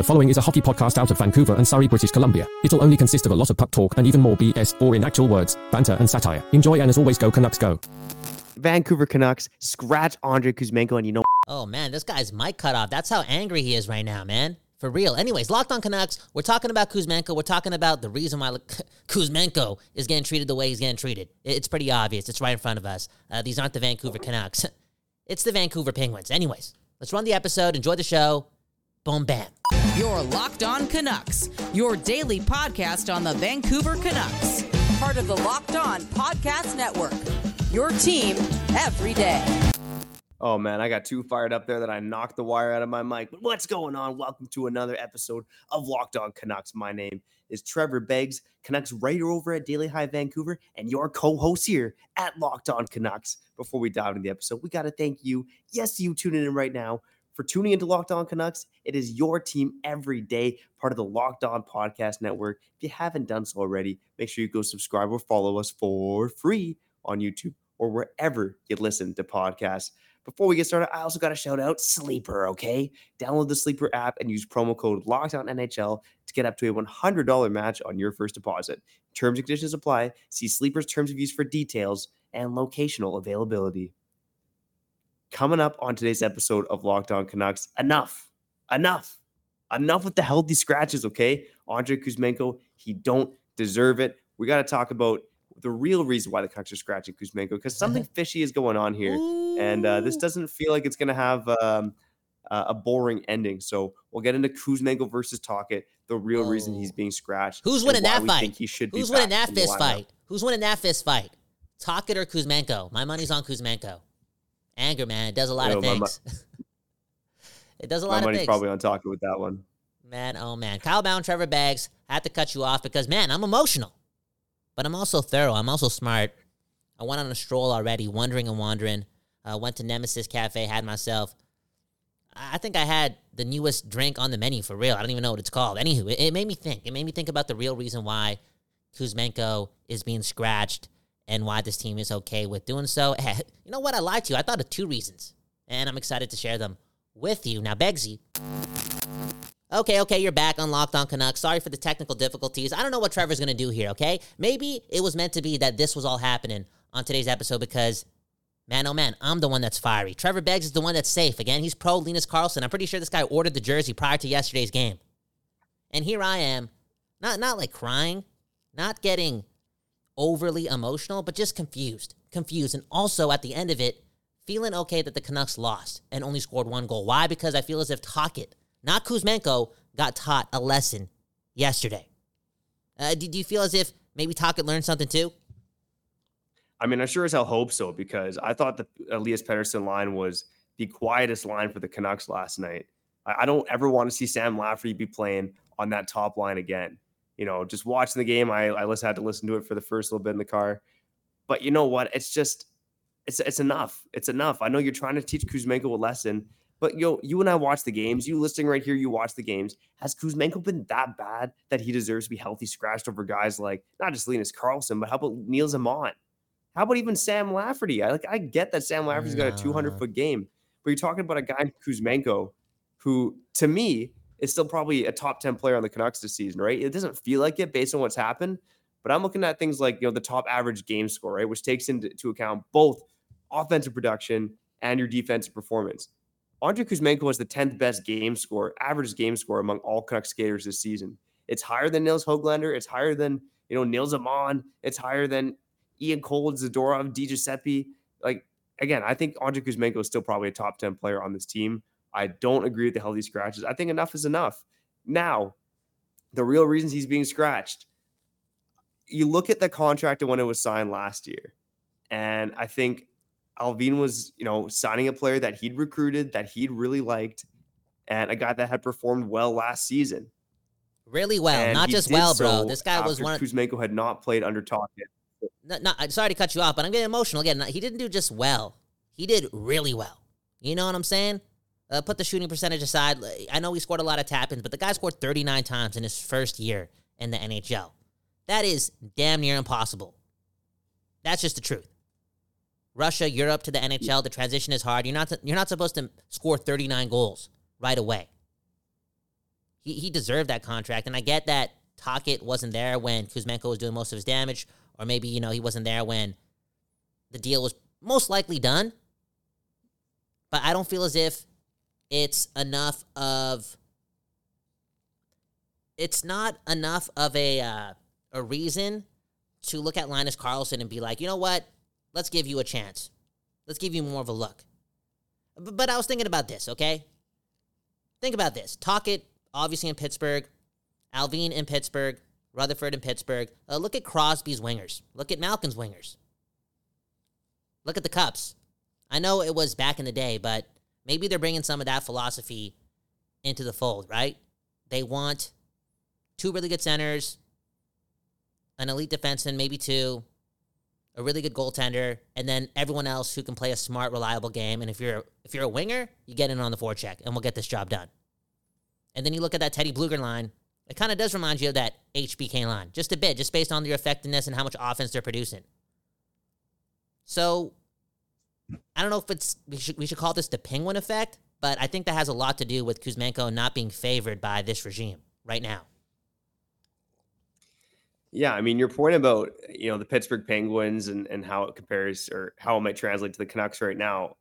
The following is a hockey podcast out of Vancouver and Surrey, British Columbia. It'll only consist of a lot of puck talk and even more BS, or in actual words, banter and satire. Enjoy and as always, go Canucks go. Vancouver Canucks scratch Andrei Kuzmenko, and you know Oh man, this guy's mic cut off. That's how angry he is right now, man. For real. Anyways, Locked on Canucks, we're talking about Kuzmenko. We're talking about the reason why Kuzmenko is getting treated the way he's getting treated. It's pretty obvious. It's right in front of us. Uh, these aren't the Vancouver Canucks. It's the Vancouver Penguins. Anyways, let's run the episode. Enjoy the show. Boom, bam. Your Locked On Canucks, your daily podcast on the Vancouver Canucks. Part of the Locked On Podcast Network. Your team every day. Oh man, I got too fired up there that I knocked the wire out of my mic. But what's going on? Welcome to another episode of Locked On Canucks. My name is Trevor Beggs, Canucks writer over at Daily Hive Vancouver, and your co-host here at Locked On Canucks. Before we dive into the episode, we got to thank you. Yes, you tuning in right now for tuning into Locked On Canucks. It is your team every day, part of the Locked On Podcast Network. If you haven't done so already, make sure you go subscribe or follow us for free on YouTube or wherever you listen to podcasts. Before we get started, I also got to shout out Sleeper, okay? Download the Sleeper app and use promo code LOCKEDONNHL to get up to a $100 match on your first deposit. Terms and conditions apply. See Sleeper's terms of use for details and locational availability. Coming up on today's episode of Locked On Canucks, enough, enough, enough with the healthy scratches, okay? Andrei Kuzmenko, he don't deserve it. We got to talk about the real reason why the Canucks are scratching Kuzmenko because something fishy is going on here, and uh, this doesn't feel like it's going to have um, uh, a boring ending. So we'll get into Kuzmenko versus Tocchet, the real reason he's being scratched. Who's winning that fight? think he should be Who's winning that fist fight? Who's winning that fist fight? Tocchet or Kuzmenko? My money's on Kuzmenko. Anger, man. It does a lot Yo, of my things. it does a My lot of money's things. probably on Tocchet with that one. Man, oh man. Kyle Bhawan, Trevor Beggs. I had to cut you off because, man, I'm emotional. But I'm also thorough. I'm also smart. I went on a stroll already, wandering and wandering. Uh, went to Nemesis Cafe, had myself. I I think I had the newest drink on the menu for real. I don't even know what it's called. Anywho, it, it made me think. It made me think about the real reason why Kuzmenko is being scratched and why this team is okay with doing so. Eh, you know what? I lied to you. I thought of two reasons, and I'm excited to share them with you. Now, Begsy, Okay, okay, you're back on Locked On Canucks. Sorry for the technical difficulties. I don't know what Trevor's going to do here, okay? Maybe it was meant to be that this was all happening on today's episode because, man, oh man, I'm the one that's fiery. Trevor Beggs is the one that's safe. Again, he's pro Linus Karlsson. I'm pretty sure this guy ordered the jersey prior to yesterday's game. And here I am, not, not like crying, not getting overly emotional, but just confused. Confused. And also at the end of it, feeling okay that the Canucks lost and only scored one goal. Why? Because I feel as if Tocchet, not Kuzmenko, got taught a lesson yesterday. Uh, do, do you feel as if maybe Tocchet learned something too? I mean, I sure as hell hope so because I thought the Elias Pettersson line was the quietest line for the Canucks last night. I, I don't ever want to see Sam Lafferty be playing on that top line again. You know, just watching the game, I, I listen, had to listen to it for the first little bit in the car. But you know what? It's just, it's it's enough. It's enough. I know you're trying to teach Kuzmenko a lesson, but yo, you and I watch the games. You listening right here, you watch the games. Has Kuzmenko been that bad that he deserves to be healthy, scratched over guys like not just Linus Karlsson, but how about Nils Aman? How about even Sam Lafferty? I like I get that Sam Lafferty's got a 200 foot game, but you're talking about a guy Kuzmenko, who to me is still probably a top 10 player on the Canucks this season, right? It doesn't feel like it based on what's happened, but I'm looking at things like you know the top average game score, right, which takes into account both offensive production and your defensive performance. Andrei Kuzmenko has the 10th best game score, average game score among all Canucks skaters this season. It's higher than Nils Hoglander. It's higher than you know Nils Aman. It's higher than Ian Cole, Zadorov, Di Giuseppe. Like again, I think Andrei Kuzmenko is still probably a top 10 player on this team. I don't agree with the healthy scratches. I think enough is enough. Now, the real reasons he's being scratched. You look at the contract and when it was signed last year, and I think Allvin was, you know, signing a player that he'd recruited, that he'd really liked, and a guy that had performed well last season. Really well, And not just well, bro. This guy was one of. Kuzmenko had not played under Tocchet. No, no, I'm sorry to cut you off, but I'm getting emotional again. He didn't do just well. He did really well. You know what I'm saying? Uh, put the shooting percentage aside. I know he scored a lot of tap-ins, but the guy scored 39 times in his first year in the NHL. That is damn near impossible. That's just the truth. Russia, Europe to the NHL, the transition is hard. You're not you're not supposed to score 39 goals right away. he, he deserved that contract. And I get that Tocchet wasn't there when Kuzmenko was doing most of his damage, or maybe, you know, he wasn't there when the deal was most likely done. But I don't feel as if it's enough of it's not enough of a uh, a reason to look at Linus Karlsson and be like, you know what? Let's give you a chance. Let's give you more of a look. But, but I was thinking about this, okay? Think about this. Tocchet, obviously in Pittsburgh, Allvin in Pittsburgh, Rutherford in Pittsburgh. Uh, look at Crosby's wingers. Look at Malkin's wingers. Look at the Cups. I know it was back in the day, but maybe they're bringing some of that philosophy into the fold, right? They want two really good centers, an elite defenseman, maybe two, a really good goaltender, and then everyone else who can play a smart, reliable game. And if you're if you're a winger, you get in on the forecheck, and we'll get this job done. And then you look at that Teddy Blueger line. It kind of does remind you of that HBK line, just a bit, just based on their effectiveness and how much offense they're producing. So, I don't know if it's we should we should call this the penguin effect, but I think that has a lot to do with Kuzmenko not being favored by this regime right now. Yeah, I mean your point about you know the Pittsburgh Penguins and and how it compares or how it might translate to the Canucks right now.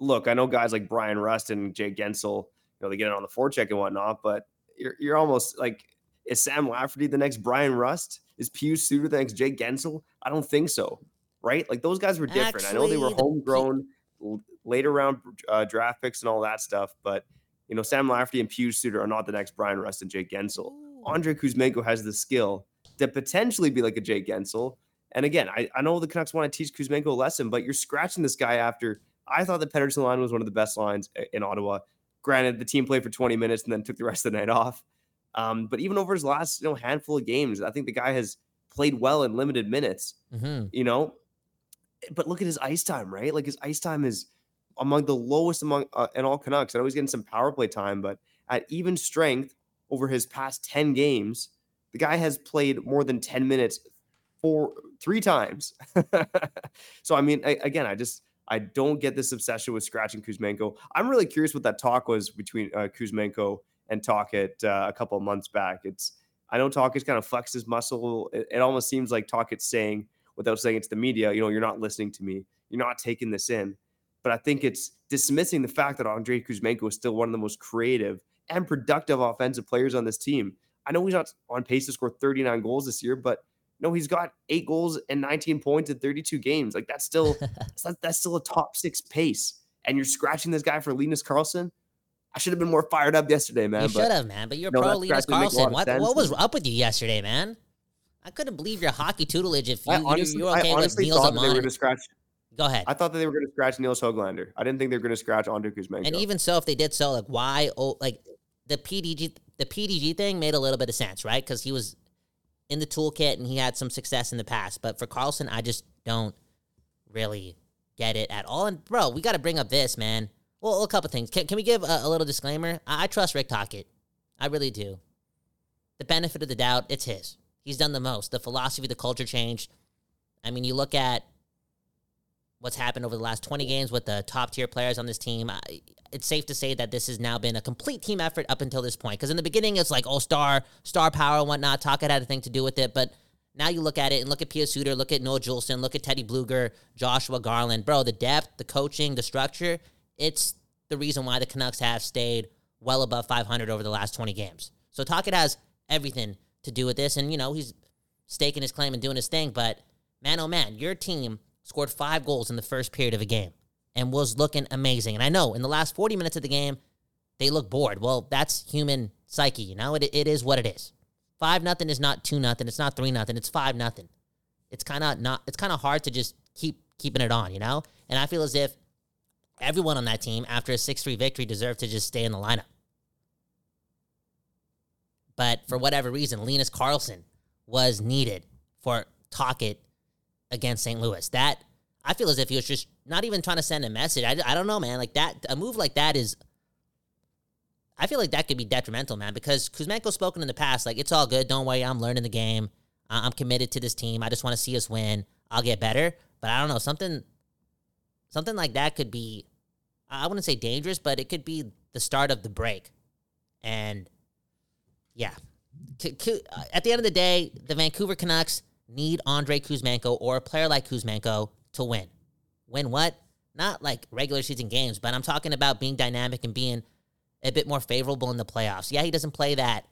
Look, I know guys like Bryan Rust and Jay Guentzel, you know, they get it on the forecheck and whatnot, but you're you're almost like is Sam Lafferty the next Bryan Rust? Is Pius Suter the next Jay Guentzel? I don't think so. Right? Like those guys were different. Actually, I know they were homegrown, the... later round uh, draft picks and all that stuff, but you know Sam Lafferty and Pius Suter are not the next Bryan Rust and Jay Guentzel. Andrei Kuzmenko has the skill to potentially be like a Jake Guentzel. And again, I, I know the Canucks want to teach Kuzmenko a lesson, but you're scratching this guy after I thought the Pettersson line was one of the best lines in Ottawa. Granted, the team played for 20 minutes and then took the rest of the night off. Um, but even over his last you know handful of games, I think the guy has played well in limited minutes. Mm-hmm. You know, but look at his ice time, right? Like his ice time is among the lowest among uh, in all Canucks. I know he's getting some power play time, but at even strength over his past 10 games, the guy has played more than 10 minutes for three times. so, I mean, I, again, I just, I don't get this obsession with scratching Kuzmenko. I'm really curious what that talk was between uh, Kuzmenko and Tocchet uh, a couple of months back. It's, I know Tocchet's kind of flexed his muscle. It, it almost seems like Tocchet's saying, without saying it to the media, you know, you're not listening to me. You're not taking this in. But I think it's dismissing the fact that Andrei Kuzmenko is still one of the most creative and productive offensive players on this team. I know he's not on pace to score 39 goals this year, but no, he's got eight goals and 19 points in 32 games. Like that's still that's still a top six pace. And you're scratching this guy for Linus Karlsson. I should have been more fired up yesterday, man. You should have, man. But you're no, pro Linus Karlsson. What, what was up with you yesterday, man? I couldn't believe your hockey tutelage. If you, honestly, you're okay with Nils Aman. Scratch, Go ahead. I thought that they were going to scratch Nils Hoglander. I didn't think they were going to scratch Andrei Kuzmenko. And even so, if they did so, like why? Oh, like the PDG the PDG thing made a little bit of sense, right? Because he was in the toolkit and he had some success in the past. But for Karlsson, I just don't really get it at all. And bro, we got to bring up this, man. Well, a couple things. Can, can we give a, a little disclaimer? I, I, trust Rick Tocchet. I really do. The benefit of the doubt, it's his. He's done the most. The philosophy, the culture change. I mean, you look at what's happened over the last 20 games with the top tier players on this team. I, it's safe to say that this has now been a complete team effort up until this point. Because in the beginning, it's like, oh, star, star power and whatnot. Tocchet had a thing to do with it. But now you look at it and look at Pius Suter, look at Noah Juulsen, look at Teddy Blueger, Joshua Garland. Bro, the depth, the coaching, the structure, it's the reason why the Canucks have stayed well above 500 over the last 20 games. So Tocchet has everything to do with this. And, you know, he's staking his claim and doing his thing. But man, oh man, your team scored five goals in the first period of a game and was looking amazing. And I know in the last 40 minutes of the game, they look bored. Well, that's human psyche, you know? It, it is what it is. Five nothing is not two nothing. It's not three nothing. It's five nothing. It's kind of not. It's kind of hard to just keep keeping it on, you know. And I feel as if everyone on that team, after a six three victory, deserved to just stay in the lineup. But for whatever reason, Linus Karlsson was needed for Tocchet against St. Louis. That I feel as if he was just not even trying to send a message. I, I don't know, man. Like that, a move like that is. I feel like that could be detrimental, man, because Kuzmenko's spoken in the past, like, it's all good. Don't worry. I'm learning the game. I'm committed to this team. I just want to see us win. I'll get better. But I don't know. Something, something like that could be, I wouldn't say dangerous, but it could be the start of the break. And yeah. Uh, at the end of the day, the Vancouver Canucks need Andrei Kuzmenko or a player like Kuzmenko to win. Win what? Not like regular season games, but I'm talking about being dynamic and being a bit more favorable in the playoffs. Yeah, he doesn't play that.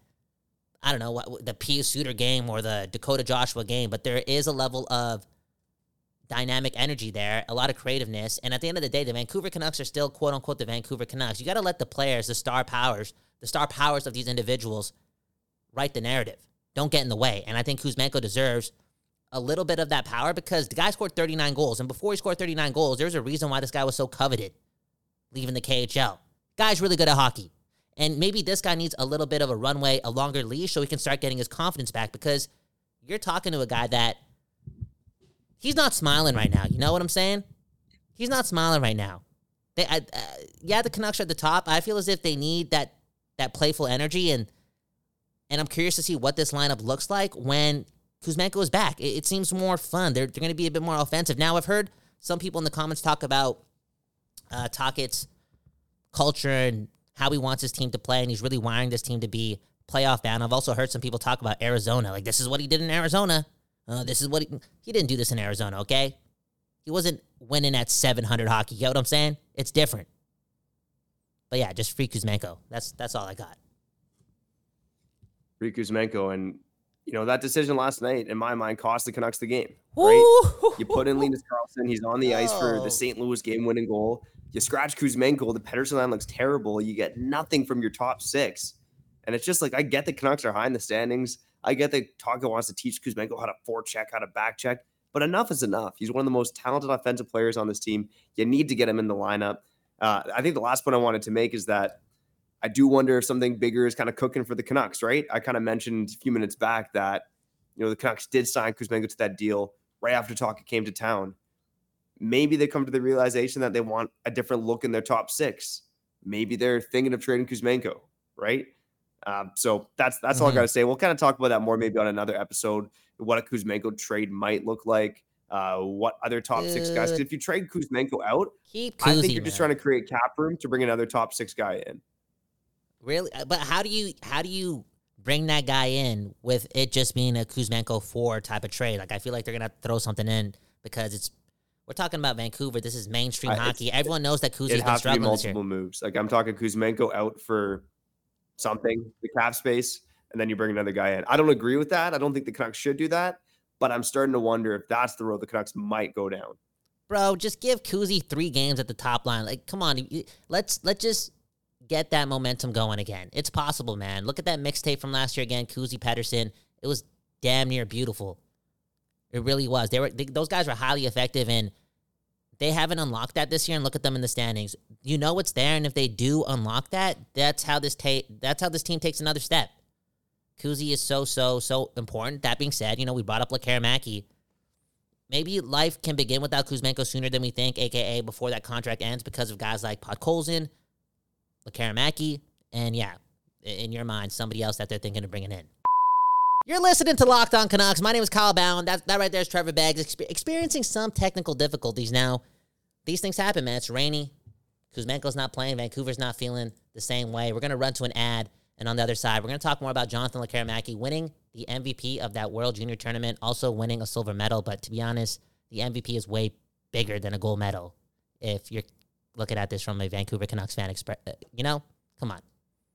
I don't know what the Pius Suter game or the Dakota Joshua game, but there is a level of dynamic energy there, a lot of creativeness. And at the end of the day, the Vancouver Canucks are still quote unquote the Vancouver Canucks. You got to let the players, the star powers, the star powers of these individuals write the narrative. Don't get in the way. And I think Kuzmenko deserves a little bit of that power because the guy scored 39 goals. And before he scored 39 goals, there's a reason why this guy was so coveted leaving the KHL. Guy's really good at hockey. And maybe this guy needs a little bit of a runway, a longer leash, so he can start getting his confidence back because you're talking to a guy that he's not smiling right now. You know what I'm saying? He's not smiling right now. They, I, uh, yeah, the Canucks are at the top. I feel as if they need that that playful energy, and and I'm curious to see what this lineup looks like when Kuzmenko is back. It, it seems more fun. They're they're going to be a bit more offensive. Now, I've heard some people in the comments talk about uh, Tocchet's culture and how he wants his team to play, and he's really wiring this team to be playoff bound. I've also heard some people talk about Arizona, like this is what he did in Arizona. Uh, this is what he, he didn't do this in Arizona, okay? He wasn't winning at 700 hockey. You get what I'm saying? It's different. But yeah, just free Kuzmenko. That's that's all I got. Kuzmenko, and you know that decision last night, in my mind, cost the Canucks the game. Right? You put in Linus Karlsson. He's on the ice for Oh. the St. Louis game-winning goal. You scratch Kuzmenko. The Pettersson line looks terrible. You get nothing from your top six, and it's just like I get the Canucks are high in the standings. I get that Taka wants to teach Kuzmenko how to forecheck, how to backcheck, but enough is enough. He's one of the most talented offensive players on this team. You need to get him in the lineup. Uh, I think the last point I wanted to make is that I do wonder if something bigger is kind of cooking for the Canucks, right? I kind of mentioned a few minutes back that, you know, the Canucks did sign Kuzmenko to that deal right after Taka came to town. Maybe they come to the realization that they want a different look in their top six. Maybe they're thinking of trading Kuzmenko, right? Um, so that's that's all I Mhm. got to say. We'll kind of talk about that more maybe on another episode. What a Kuzmenko trade might look like. Uh, what other top six guys? If you trade Kuzmenko out, Keep I think you're just trying to create cap room to bring another top six guy in. Really, Uh, but how do you how do you bring that guy in with it just being a Kuzmenko four type of trade? Like I feel like they're gonna have to throw something in because it's we're talking about Vancouver. This is mainstream Uh, hockey. Everyone knows that Kuzi's It'd been to struggling year. multiple moves. Like I'm talking Kuzmenko out for something, the cap space, and then you bring another guy in. I don't agree with that. I don't think the Canucks should do that, but I'm starting to wonder if that's the road the Canucks might go down. Bro, just give Kuzi three games at the top line. Like, come on, let's let's just get that momentum going again. It's possible, man. Look at that mixtape from last year again, Kuzi Pettersson. It was damn near beautiful. It really was. They were they, those guys were highly effective, and they haven't unlocked that this year. And look at them in the standings. You know what's there, and if they do unlock that, that's how this ta- that's how this team takes another step. Kuzi is so so so important. That being said, you know we brought up Lekkerimaki maybe life can begin without Kuzmenko sooner than we think, aka before that contract ends, because of guys like Podkolzin, Lekkerimaki, and yeah, in your mind, somebody else that they're thinking of bringing in. You're listening to Locked On Canucks. My name is Kyle Bhawan. That, that right there is Trevor Beggs, expe- experiencing some technical difficulties now. These things happen, man. It's rainy. Kuzmenko's not playing. Vancouver's not feeling the same way. We're going to run to an ad. And on the other side, we're going to talk more about Jonathan Lekkerimaki winning the MVP of that World Junior Tournament, also winning a silver medal. But to be honest, the MVP is way bigger than a gold medal. If you're looking at this from a Vancouver Canucks fan, expre- uh, you know, come on.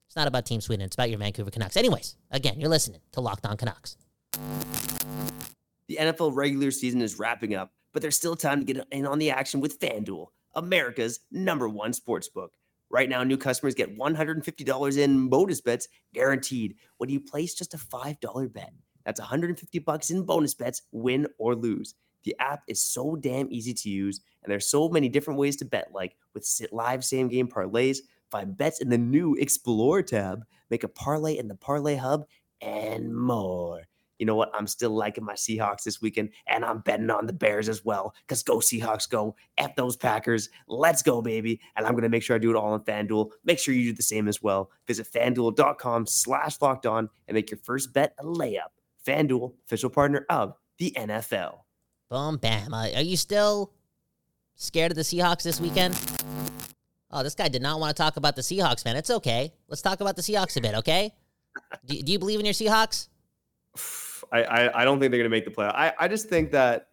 It's not about Team Sweden. It's about your Vancouver Canucks. Anyways, again, you're listening to Locked On Canucks. The NFL regular season is wrapping up, but there's still time to get in on the action with FanDuel, America's number one sports book. Right now, new customers get $150 in bonus bets guaranteed when you place just a $5 bet. That's 150 bucks in bonus bets, win or lose. The app is so damn easy to use, and there's so many different ways to bet, like with live same game parlays, find bets in the new Explore tab, make a parlay in the Parlay Hub, and more you know what? I'm still liking my Seahawks this weekend, and I'm betting on the Bears as well. Because go Seahawks, go. F those Packers. Let's go, baby. And I'm to make sure I do it all on FanDuel. Make sure you do the same as well. Visit fanduel.com slash locked on and make your first bet a layup. FanDuel, official partner of the NFL. Boom, bam. Uh, are you still scared of the Seahawks this weekend? Oh, this guy did not want to talk about the Seahawks, man. It's okay. Let's talk about the Seahawks a bit, okay? do, do you believe in your Seahawks? I, I, I don't think they're going to make the playoff. I, I just think that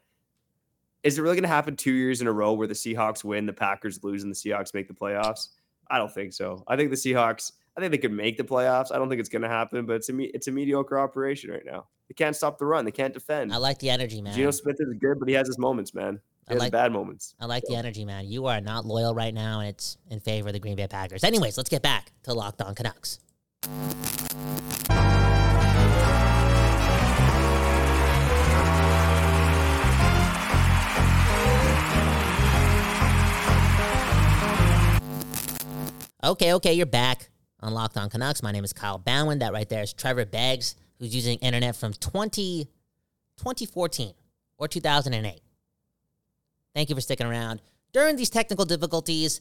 is it really going to happen two years in a row where the Seahawks win, the Packers lose, and the Seahawks make the playoffs? I don't think so. I think the Seahawks. I think they could make the playoffs. I don't think it's going to happen, but it's a it's a mediocre operation right now. They can't stop the run. They can't defend. I like the energy, man. Geno Smith is good, but he has his moments, man. He I has like- bad moments. I like the energy, man. You are not loyal right now, and it's in favor of the Green Bay Packers. Anyways, let's get back to Locked On Canucks. Okay, okay, you're back on Locked On Canucks. My name is Kyle Bhawan. That right there is Trevor Beggs, who's using internet from 20, 2014 or 2008. Thank you for sticking around. During these technical difficulties,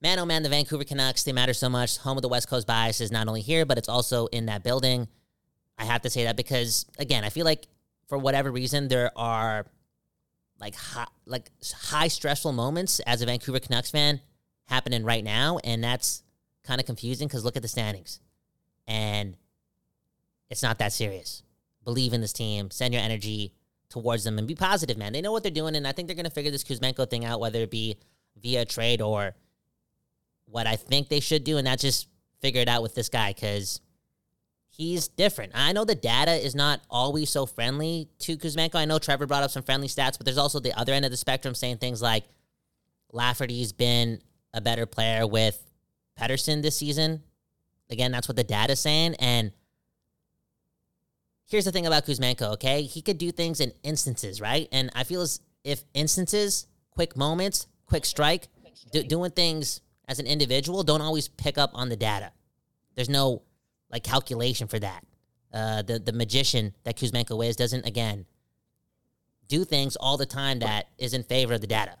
man oh man, the Vancouver Canucks, they matter so much. Home of the West Coast bias is not only here, but it's also in that building. I have to say that because, again, I feel like for whatever reason, there are like high, like high stressful moments as a Vancouver Canucks fan happening right now, and that's kind of confusing because look at the standings, and it's not that serious. Believe in this team, send your energy towards them, and be positive, man. They know what they're doing, and I think they're gonna figure this Kuzmenko thing out, whether it be via trade or what I think they should do, and not just figure it out with this guy because he's different. I know the data is not always so friendly to Kuzmenko. I know Trevor brought up some friendly stats, but there's also the other end of the spectrum saying things like Lafferty's been a better player with Pettersson this season. Again, that's what the data's saying. And here's the thing about Kuzmenko, okay? He could do things in instances, right? And I feel as if instances, quick moments, quick strike, do, doing things as an individual don't always pick up on the data. There's no like calculation for that. Uh, the the magician that Kuzmenko is doesn't again do things all the time that is in favor of the data.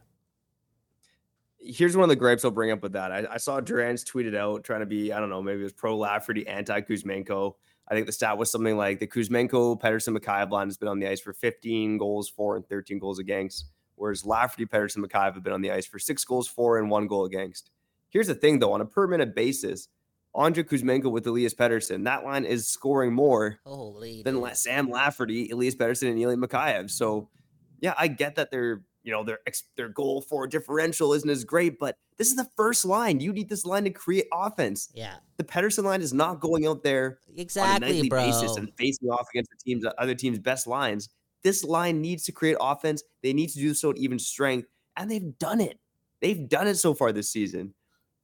Here's one of the gripes I'll bring up with that. I, I saw Durant's tweeted out trying to be, I don't know, maybe it was pro Lafferty, anti Kuzmenko. I think the stat was something like the Kuzmenko Pettersson Mikheyev line has been on the ice for 15 goals, four, and 13 goals against, whereas Lafferty, Pettersson, Mikheyev have been on the ice for six goals, four, and one goal against. Here's the thing, though, on a per minute basis, Andrei Kuzmenko with Elias Pettersson, that line is scoring more Holy than La- Sam Lafferty, Elias Pettersson, and Eli Mikheyev. So, yeah, I get that their you know their their goal for differential isn't as great, but this is the first line. You need this line to create offense. Yeah, The Pettersson line is not going out there exactly on a nightly bro. basis and facing off against the teams uh, other teams' best lines. This line needs to create offense. They need to do so at even strength, and they've done it. They've done it so far this season.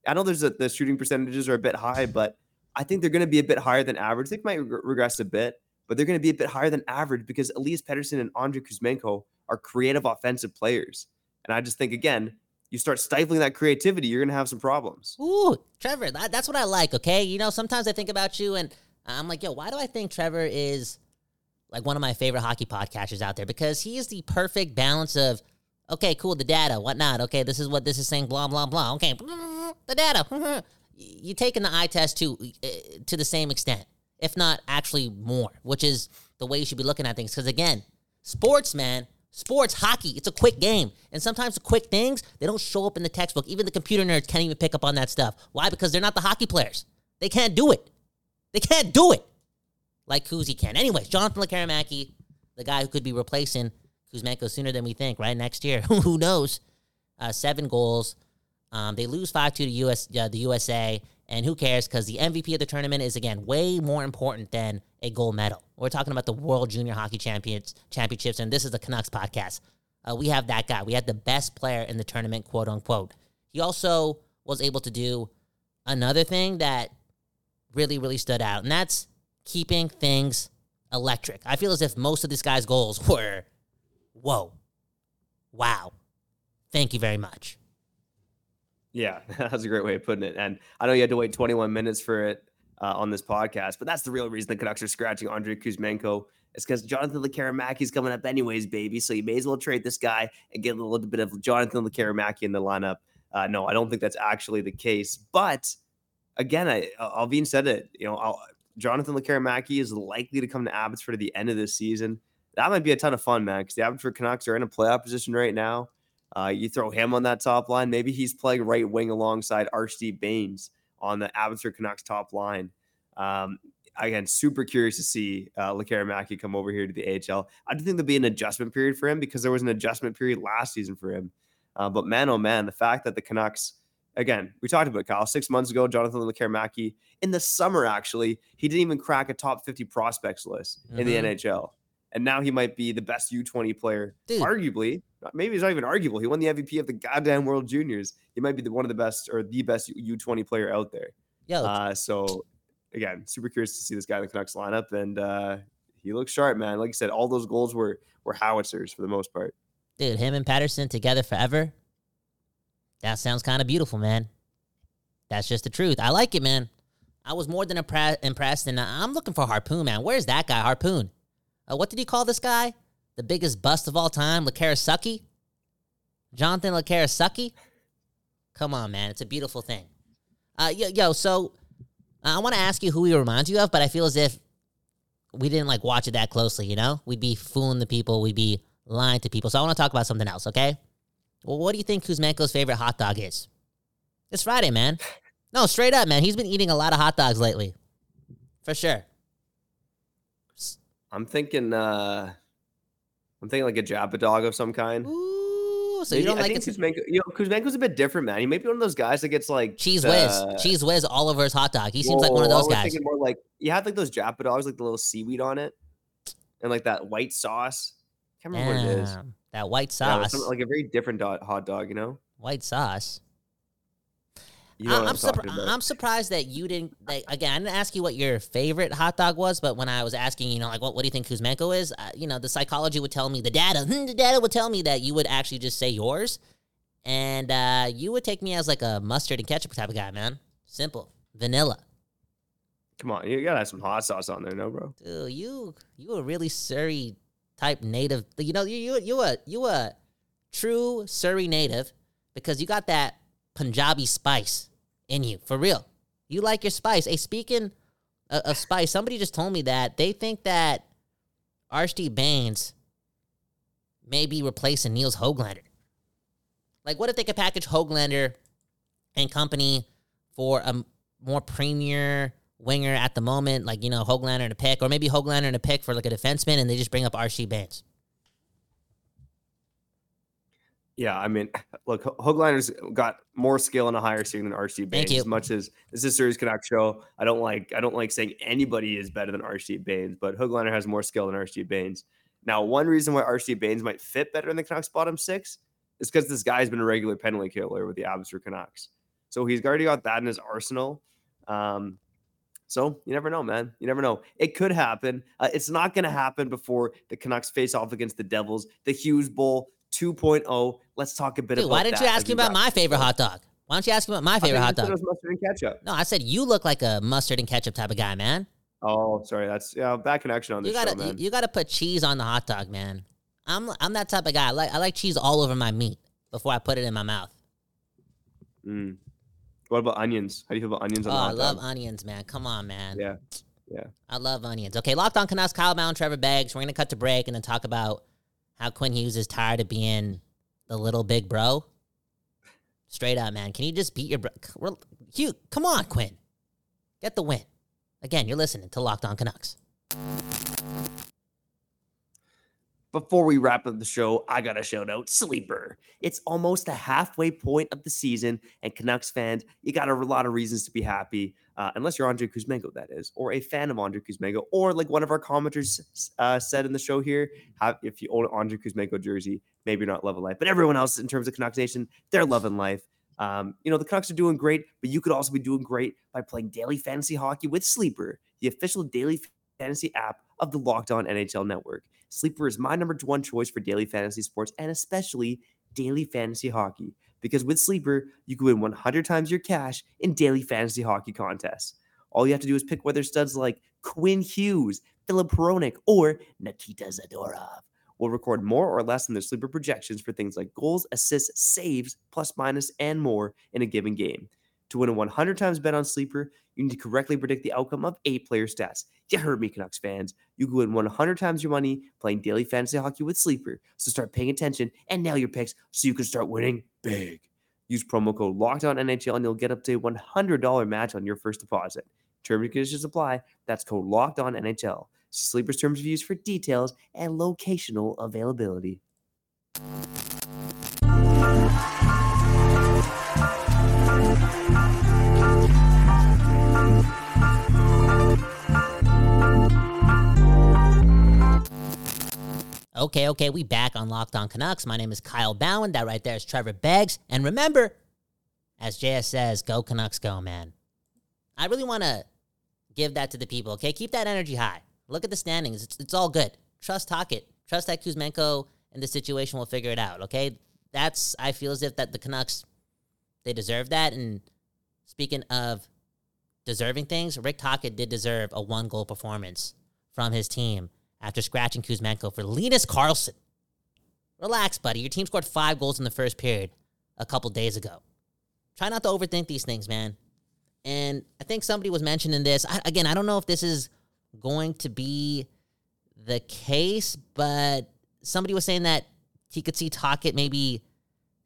I know there's a, the shooting percentages are a bit high, but I think they're going to be a bit higher than average. They might reg- regress a bit, but they're going to be a bit higher than average because Elias Pettersson and Andrei Kuzmenko are creative offensive players. And I just think again, you start stifling that creativity, you're going to have some problems. Ooh, Trevor, that, that's what I like. Okay, you know, sometimes I think about you and I'm like, yo, why do I think Trevor is like one of my favorite hockey podcasters out there? Because he is the perfect balance of, okay, cool, the data, whatnot. Okay, this is what this is saying, blah blah blah. Okay, the data. You're taking the eye test to uh, to the same extent, if not actually more, which is the way you should be looking at things. Because again, sports, man, sports, hockey, it's a quick game, and sometimes the quick things they don't show up in the textbook. Even the computer nerds can't even pick up on that stuff. Why? Because they're not the hockey players. They can't do it. They can't do it like Kuzi can. Anyways, Jonathan Lekkerimaki, the guy who could be replacing Kuzmenko sooner than we think, right? Next year, who knows? Uh, seven goals. Um, they lose five two to US uh, the USA, and who cares? Because the MVP of the tournament is again way more important than a gold medal. We're talking about the World Junior Hockey Champions Championships, and this is the Canucks podcast. Uh, we have that guy. We had the best player in the tournament, quote unquote. He also was able to do another thing that really, really stood out, and that's keeping things electric. I feel as if most of this guy's goals were, whoa, wow, thank you very much. Yeah, that's a great way of putting it. And I know you had to wait 21 minutes for it uh, on this podcast, but that's the real reason the Canucks are scratching Andrei Kuzmenko. It's because Jonathan Lekkerimaki's coming up anyways, baby. So you may as well trade this guy and get a little bit of Jonathan Lekkerimaki in the lineup. Uh, no, I don't think that's actually the case. But again, I, Allvin said it. You know, I'll, Jonathan Lekkerimaki is likely to come to Abbotsford at the end of this season. That might be a ton of fun, man, because the Abbotsford Canucks are in a playoff position right now. Uh, you throw him on that top line. Maybe he's playing right wing alongside Archie Bains on the Abbotsford Canucks top line. Um, again, super curious to see uh, Lekkerimaki come over here to the AHL. I do think there'll be an adjustment period for him because there was an adjustment period last season for him. Uh, but man, oh man, the fact that the Canucks, again, we talked about Kyle six months ago, Jonathan Lekkerimaki in the summer actually, he didn't even crack a top fifty prospects list mm-hmm. in the Mhm. NHL, and now he might be the best U twenty player, Dude. arguably. Maybe it's not even arguable. He won the MVP of the goddamn World Juniors. He might be the, one of the best or the best U twenty player out there. Yo, Uh, so again, super curious to see this guy in the Canucks lineup, and uh, he looks sharp, man. Like you said, all those goals were were howitzers for the most part. dude, him and Pettersson together forever. That sounds kind of beautiful, man. That's just the truth. I like it, man. I was more than impre- impressed, and I'm looking for Harpoon, man. Where's that guy, Harpoon? Uh, what did he call this guy? The biggest bust of all time, Lakarasucky? Jonathan Lakarasucky? Come on, man. It's a beautiful thing. Uh, yo, yo so uh, I want to ask you who he reminds you of, but I feel as if we didn't like watch it that closely, you know? We'd be fooling the people, we'd be lying to people. So I want to talk about something else, okay? Well, what do you think Kuzmenko's favorite hot dog is? It's Friday, man. No, straight up, man. He's been eating a lot of hot dogs lately. For sure. I'm thinking, uh, I'm thinking like a Japadog of some kind. Ooh, so Maybe- you don't I like think it? Kuzmenko, you know, Kuzmenko's a bit different, man. He may be one of those guys that gets like Cheez Whiz. Cheez Whiz all over his hot dog. He seems like one of those I was guys. Thinking more like you had like those Japadogs, like the little seaweed on it, and like that white sauce. Can't remember what it is. That white Yeah, sauce. something like a very different dog, hot dog, you know. white sauce. You know I'm, I'm, surpri- I'm surprised that you didn't. Like, again, I didn't ask you what your favorite hot dog was, but when I was asking, you know, like, what, what do you think Kuzmenko is? Uh, you know, the psychology would tell me, the data, the data would tell me that you would actually just say yours, and uh, you would take me as like a mustard and ketchup type of guy, man. Simple, vanilla. Come on, you gotta have some hot sauce on there, no, bro. Dude, you you a really Surrey type native. You know, you you you a you a true Surrey native because you got that Punjabi spice in you for real. You like your spice. Hey, speaking of, of spice, somebody just told me that they think that Archie Bains may be replacing Nils Hoglander. Like, what if they could package Hoglander and company for a more premier winger at the moment, like you know Hoglander and a pick, or maybe Hoglander and a pick for like a defenseman, and they just bring up Archie Bains. Yeah, I mean, look, Ho- Hoglander's got more skill and a higher ceiling than RC Bains. you. As much as this is a series Canuck show, I don't like I don't like saying anybody is better than RC Bains, but Hoglander has more skill than RC Bains. Now, one reason why RC Bains might fit better in the Canucks bottom six is because this guy's been a regular penalty killer with the Abbotsford Canucks. So he's already got that in his arsenal. Um, so you never know, man. You never know. It could happen. Uh, it's not going to happen before the Canucks face off against the Devils, the Hughes Bowl 2.0. Let's talk a bit Dude, about why didn't you ask me we about my favorite hot dog? Why don't you ask me about my favorite you hot dog? was mustard and ketchup. No, I said you look like a mustard and ketchup type of guy, man. Oh, sorry. That's yeah, bad connection on You this gotta show, you, man. you gotta put cheese on the hot dog, man. I'm I'm that type of guy. I like I like cheese all over my meat before I put it in my mouth. Mm. What about onions? How do you feel about onions Oh, on the I love dog? onions, man. Come on, man. Yeah. Yeah. I love onions. Okay, locked on Canucks, Kyle Bhawan, Trevor Beggs. We're gonna cut to break and then talk about how Quinn Hughes is tired of being the little big bro. Straight up, man. Can you just beat your bro? Hugh, come on, Quinn. Get the win. Again, you're listening to Locked On Canucks. Before we wrap up the show, I got to shout out Sleeper. It's almost the halfway point of the season, and Canucks fans, you got a lot of reasons to be happy, uh, unless you're Andrei Kuzmenko, that is, or a fan of Andrei Kuzmenko, or like one of our commenters uh, said in the show here, have, if you own an Andrei Kuzmenko jersey, maybe you're not loving life, but everyone else in terms of Canucks Nation, they're loving life. Um, you know, the Canucks are doing great, but you could also be doing great by playing daily fantasy hockey with Sleeper, the official daily fantasy app of the Locked On NHL Network. Sleeper is my number one choice for daily fantasy sports and especially daily fantasy hockey. Because with Sleeper, you can win 100 times your cash in daily fantasy hockey contests. All you have to do is pick whether studs like Quinn Hughes, Filip Hronek, or Nikita Zadorov will record more or less than their sleeper projections for things like goals, assists, saves, plus minus, and more in a given game. To win a 100 times bet on Sleeper, you need to correctly predict the outcome of eight player stats. You heard me, Canucks fans. You can win 100 times your money playing daily fantasy hockey with Sleeper. So start paying attention and nail your picks so you can start winning big. Use promo code LOCKEDON NHL and you'll get up to a $100 match on your first deposit. Terms and conditions apply. That's code locked on NHL. Sleepers terms of use for details and locational availability. Okay, okay, we back on Locked On Canucks. My name is Kyle Bhawan. That right there is Trevor Beggs. And remember, as JS says, go Canucks, go, man. I really want to give that to the people, okay? Keep that energy high. Look at the standings. It's, it's all good. Trust Tocchet. Trust that Kuzmenko and the situation will figure it out, okay? That's, I feel as if that the Canucks, they deserve that. And speaking of deserving things, Rick Tocchet did deserve a one goal performance from his team after scratching Kuzmenko for Linus Karlsson. Relax, buddy. Your team scored five goals in the first period a couple days ago. Try not to overthink these things, man. And I think somebody was mentioning this. I, again, I don't know if this is going to be the case, but somebody was saying that he could see Tocchet maybe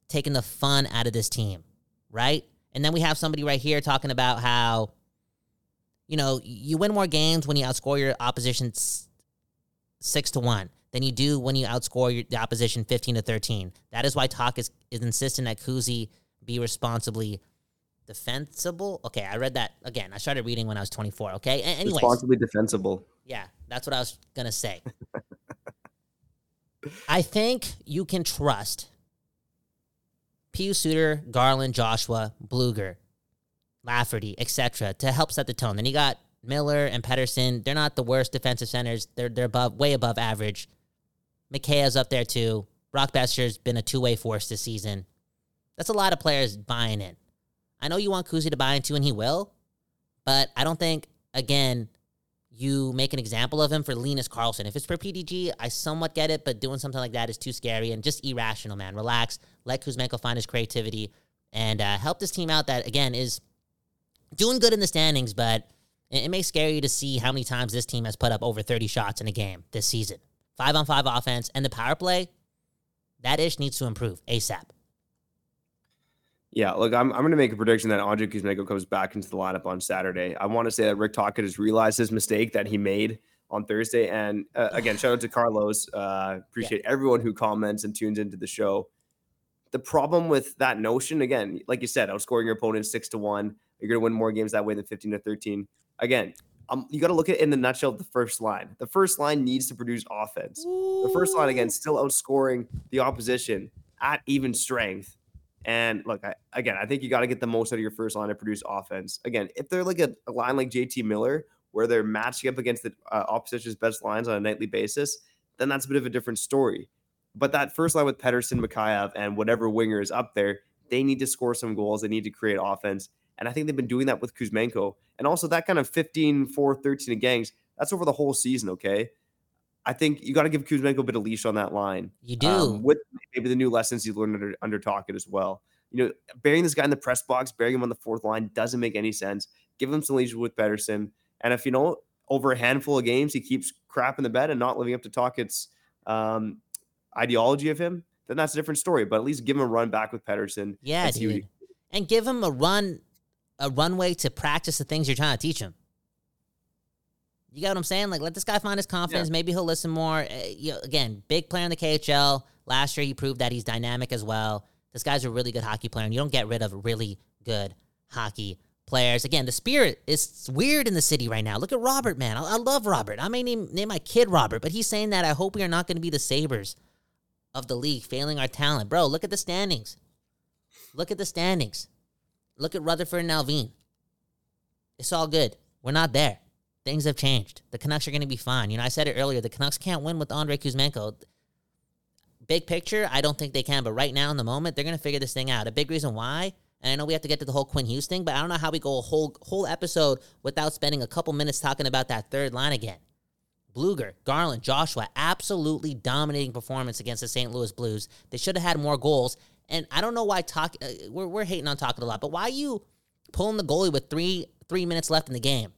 taking the fun out of this team, right? And then we have somebody right here talking about how, you know, you win more games when you outscore your opposition six to one than you do when you outscore your, the opposition 15 to 13. That is why Talk is, is insisting that Kuzi be responsibly defensible. Okay, I read that again. I started reading when I was 24. Okay, a- anyways, Responsibly defensible. yeah, that's what I was gonna say. I think you can trust Pius Suter, Garland, Joshua, Blueger, Lafferty, etc. to help set the tone. Then you got Miller and Pettersson. They're not the worst defensive centers. They're they're above way above average. Mikheyev's up there too. Brock Boeser's been a two way force this season. That's a lot of players buying in. I know you want Kuzi to buy into, and he will, but I don't think again you make an example of him for Linus Karlsson. If it's for PDG, I somewhat get it, but doing something like that is too scary and just irrational, man. Relax. Let Kuzmenko find his creativity and uh, help this team out that, again, is doing good in the standings, but it, it may scare you to see how many times this team has put up over 30 shots in a game this season. Five on five offense and the power play, that ish needs to improve ASAP. Yeah, look, I'm, I'm going to make a prediction that Andrei Kuzmenko comes back into the lineup on Saturday. I want to say that Rick Tocchet has realized his mistake that he made on Thursday. And uh, again, shout out to Carlos. Uh, appreciate everyone who comments and tunes into the show. The problem with that notion, again, like you said, outscoring your opponent six to one, you're going to win more games that way than 15 to 13. Again, um, you got to look at it in the nutshell the first line. The first line needs to produce offense. The first line, again, still outscoring the opposition at even strength. And look, I, again, I think you got to get the most out of your first line to produce offense. Again, if they're like a, a line like JT Miller, where they're matching up against the uh, opposition's best lines on a nightly basis, then that's a bit of a different story. But that first line with Pettersson, Mikheyev, and whatever winger is up there, they need to score some goals. They need to create offense. And I think they've been doing that with Kuzmenko. And also that kind of 15, 4, 13 of gangs, that's over the whole season, okay? I think you got to give Kuzmenko a bit of leash on that line. You do. Um, with maybe the new lessons you learned under, under Tocchet as well. You know, burying this guy in the press box, burying him on the fourth line doesn't make any sense. Give him some leash with Pettersson. And if you know, over a handful of games, he keeps crap in the bed and not living up to Tocchet's um, ideology of him, then that's a different story. But at least give him a run back with Pettersson. Yeah, and dude. he- And give him a run, a runway to practice the things you're trying to teach him. You got what I'm saying? Like, let this guy find his confidence. Maybe he'll listen more. Uh, you know, again, big player in the KHL. Last year, he proved that he's dynamic as well. This guy's a really good hockey player, and you don't get rid of really good hockey players. Again, the spirit is weird in the city right now. Look at Robert, man. I, I love Robert. I may name, name my kid Robert, but he's saying that I hope we are not going to be the Sabres of the league, failing our talent. Bro, look at the standings. Look at the standings. Look at Rutherford and Allvin. It's all good. We're not there. Things have changed. The Canucks are going to be fine. You know, I said it earlier. The Canucks can't win with Andrei Kuzmenko. Big picture, I don't think they can. But right now, in the moment, they're going to figure this thing out. A big reason why, and I know we have to get to the whole Quinn Hughes thing, but I don't know how we go a whole whole episode without spending a couple minutes talking about that third line again. Blueger, Garland, Joshua, absolutely dominating performance against the St. Louis Blues. They should have had more goals. And I don't know why talk. Uh, we're we're hating on talking a lot, but why you pulling the goalie with three three minutes left in the game?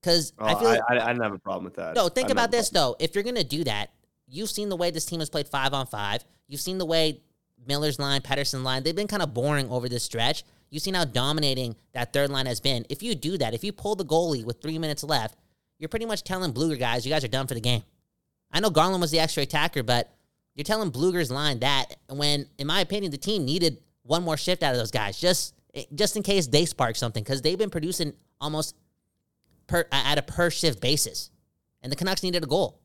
Because Oh, I feel I, like, I, I didn't have a problem with that. no. Think didn't about this though. If you're gonna do that, you've seen the way this team has played five on five. You've seen the way Miller's line, Pettersson line. They've been kind of boring over this stretch. You've seen how dominating that third line has been. If you do that, if you pull the goalie with three minutes left, you're pretty much telling Blueger guys, you guys are done for the game. I know Garland was the extra attacker, but you're telling Blueger's line that when, in my opinion, the team needed one more shift out of those guys, just eh, just in case they spark something, because they've been producing almost per at a per shift basis, and the Canucks needed a goal.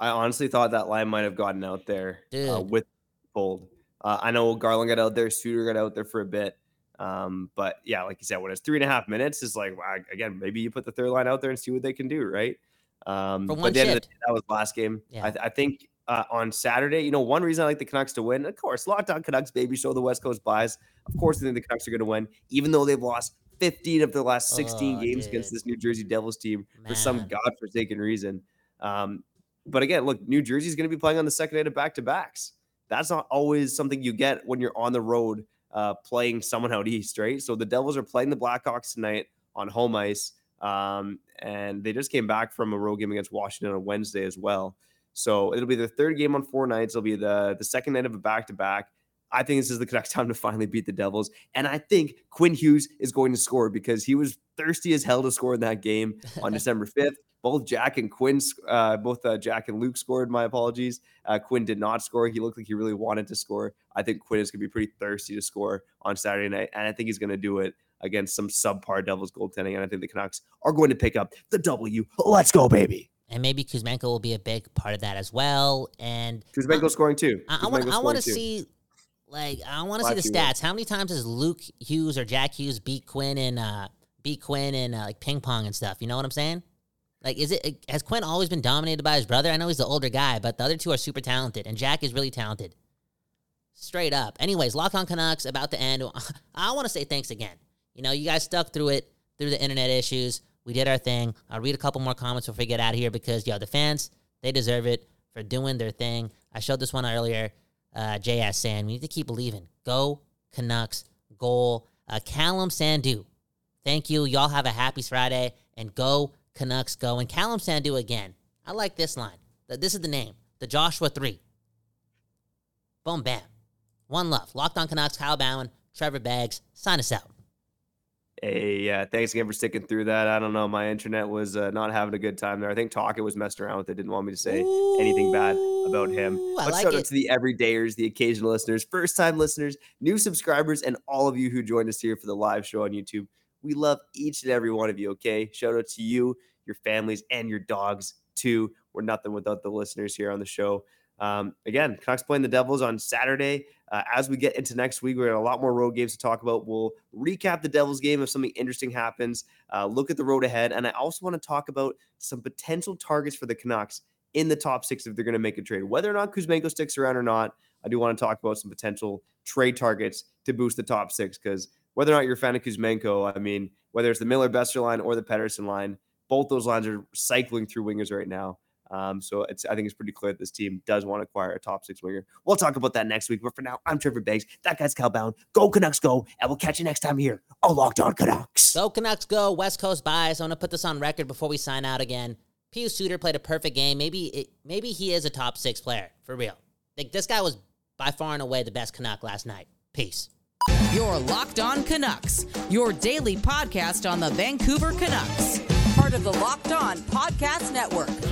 I honestly thought that line might have gotten out there uh, with cold. Uh, I know Garland got out there, Suter got out there for a bit. Um, but yeah, like you said, when it's three and a half minutes, it's like again, maybe you put the third line out there and see what they can do, right? Um, For but one at the end of the shift. day, that was last game. Yeah. I, th- I think uh, on Saturday, you know, one reason I like the Canucks to win, of course, Locked On Canucks, baby, show the West Coast bias. Of course, I think the Canucks are going to win, even though they've lost 15 of the last 16 Oh, games against this New Jersey Devils team for some Man. godforsaken reason. Um, but again, look, New Jersey's going to be playing on the second night of back to backs. That's not always something you get when you're on the road uh, playing someone out east, right? So the Devils are playing the Blackhawks tonight on home ice, um, and they just came back from a road game against Washington on Wednesday as well. So it'll be the third game on four nights. It'll be the the second night of a back to back. I think this is the Canucks' time to finally beat the Devils, and I think Quinn Hughes is going to score because he was thirsty as hell to score in that game on December fifth. Both Jack and Quinn, uh, both uh, Jack and Luke scored. My apologies. Uh, Quinn did not score. He looked like he really wanted to score. I think Quinn is going to be pretty thirsty to score on Saturday night, and I think he's going to do it against some subpar Devils goaltending. And I think the Canucks are going to pick up the W. Let's go, baby. and maybe Kuzmenko will be a big part of that as well. And Kuzmenko scoring too. I, I want I want to see like I want to see the stats. How many times has Luke Hughes or Jack Hughes beat Quinn and uh beat Quinn and uh, like ping pong and stuff? You know what I'm saying? Like, is it has Quinn always been dominated by his brother? I know he's the older guy, but the other two are super talented, and Jack is really talented. Straight up. Anyways, Lock on Canucks about to end. I want to say thanks again. You know, you guys stuck through it through the internet issues. We did our thing. I'll read a couple more comments before we get out of here because yo, the fans they deserve it for doing their thing. I showed this one earlier. Uh, JS saying we need to keep believing. Go Canucks. Goal. Uh, Callum Sandu. Thank you. Y'all have a happy Friday and go Canucks. Go and Callum Sandu again. I like this line. This is the name. The Joshua Three. Boom, bam. One love. Locked on Canucks. Kyle Bhawan. Trevor Beggs. Sign us out. Hey, yeah, thanks again for sticking through that. I don't know, my internet was uh, not having a good time there. I think Talkit was messing around with it. Didn't want me to say anything bad about him. I But like shout out to the everydayers, the occasional listeners, first time listeners, new subscribers, and all of you who joined us here for the live show on YouTube. We love each and every one of you, okay? Shout out to you, your families, and your dogs, too. We're nothing without the listeners here on the show. Um, again, Canucks playing the Devils on Saturday. Uh, as we get into next week, we're got a lot more road games to talk about. We'll recap the Devils game if something interesting happens, uh, look at the road ahead, and I also want to talk about some potential targets for the Canucks in the top six if they're going to make a trade. Whether or not Kuzmenko sticks around or not, I do want to talk about some potential trade targets to boost the top six because whether or not you're a fan of Kuzmenko, I mean, whether it's the Miller Boeser line or the Pettersson line, both those lines are cycling through wingers right now. Um, so it's I think it's pretty clear that this team does want to acquire a top six winger. We'll talk about that next week. But for now, I'm Trevor Beggs. That guy's Kyle Bhawan. Go Canucks, go! And we'll catch you next time here on Locked On Canucks. Go Canucks, go West Coast bias. I want to put this on record before we sign out again. Pius Suter played a perfect game. Maybe it, maybe he is a top six player for real. Like this guy was by far and away the best Canuck last night. Peace. Your Locked On Canucks, your daily podcast on the Vancouver Canucks. Part of the Locked On Podcast Network.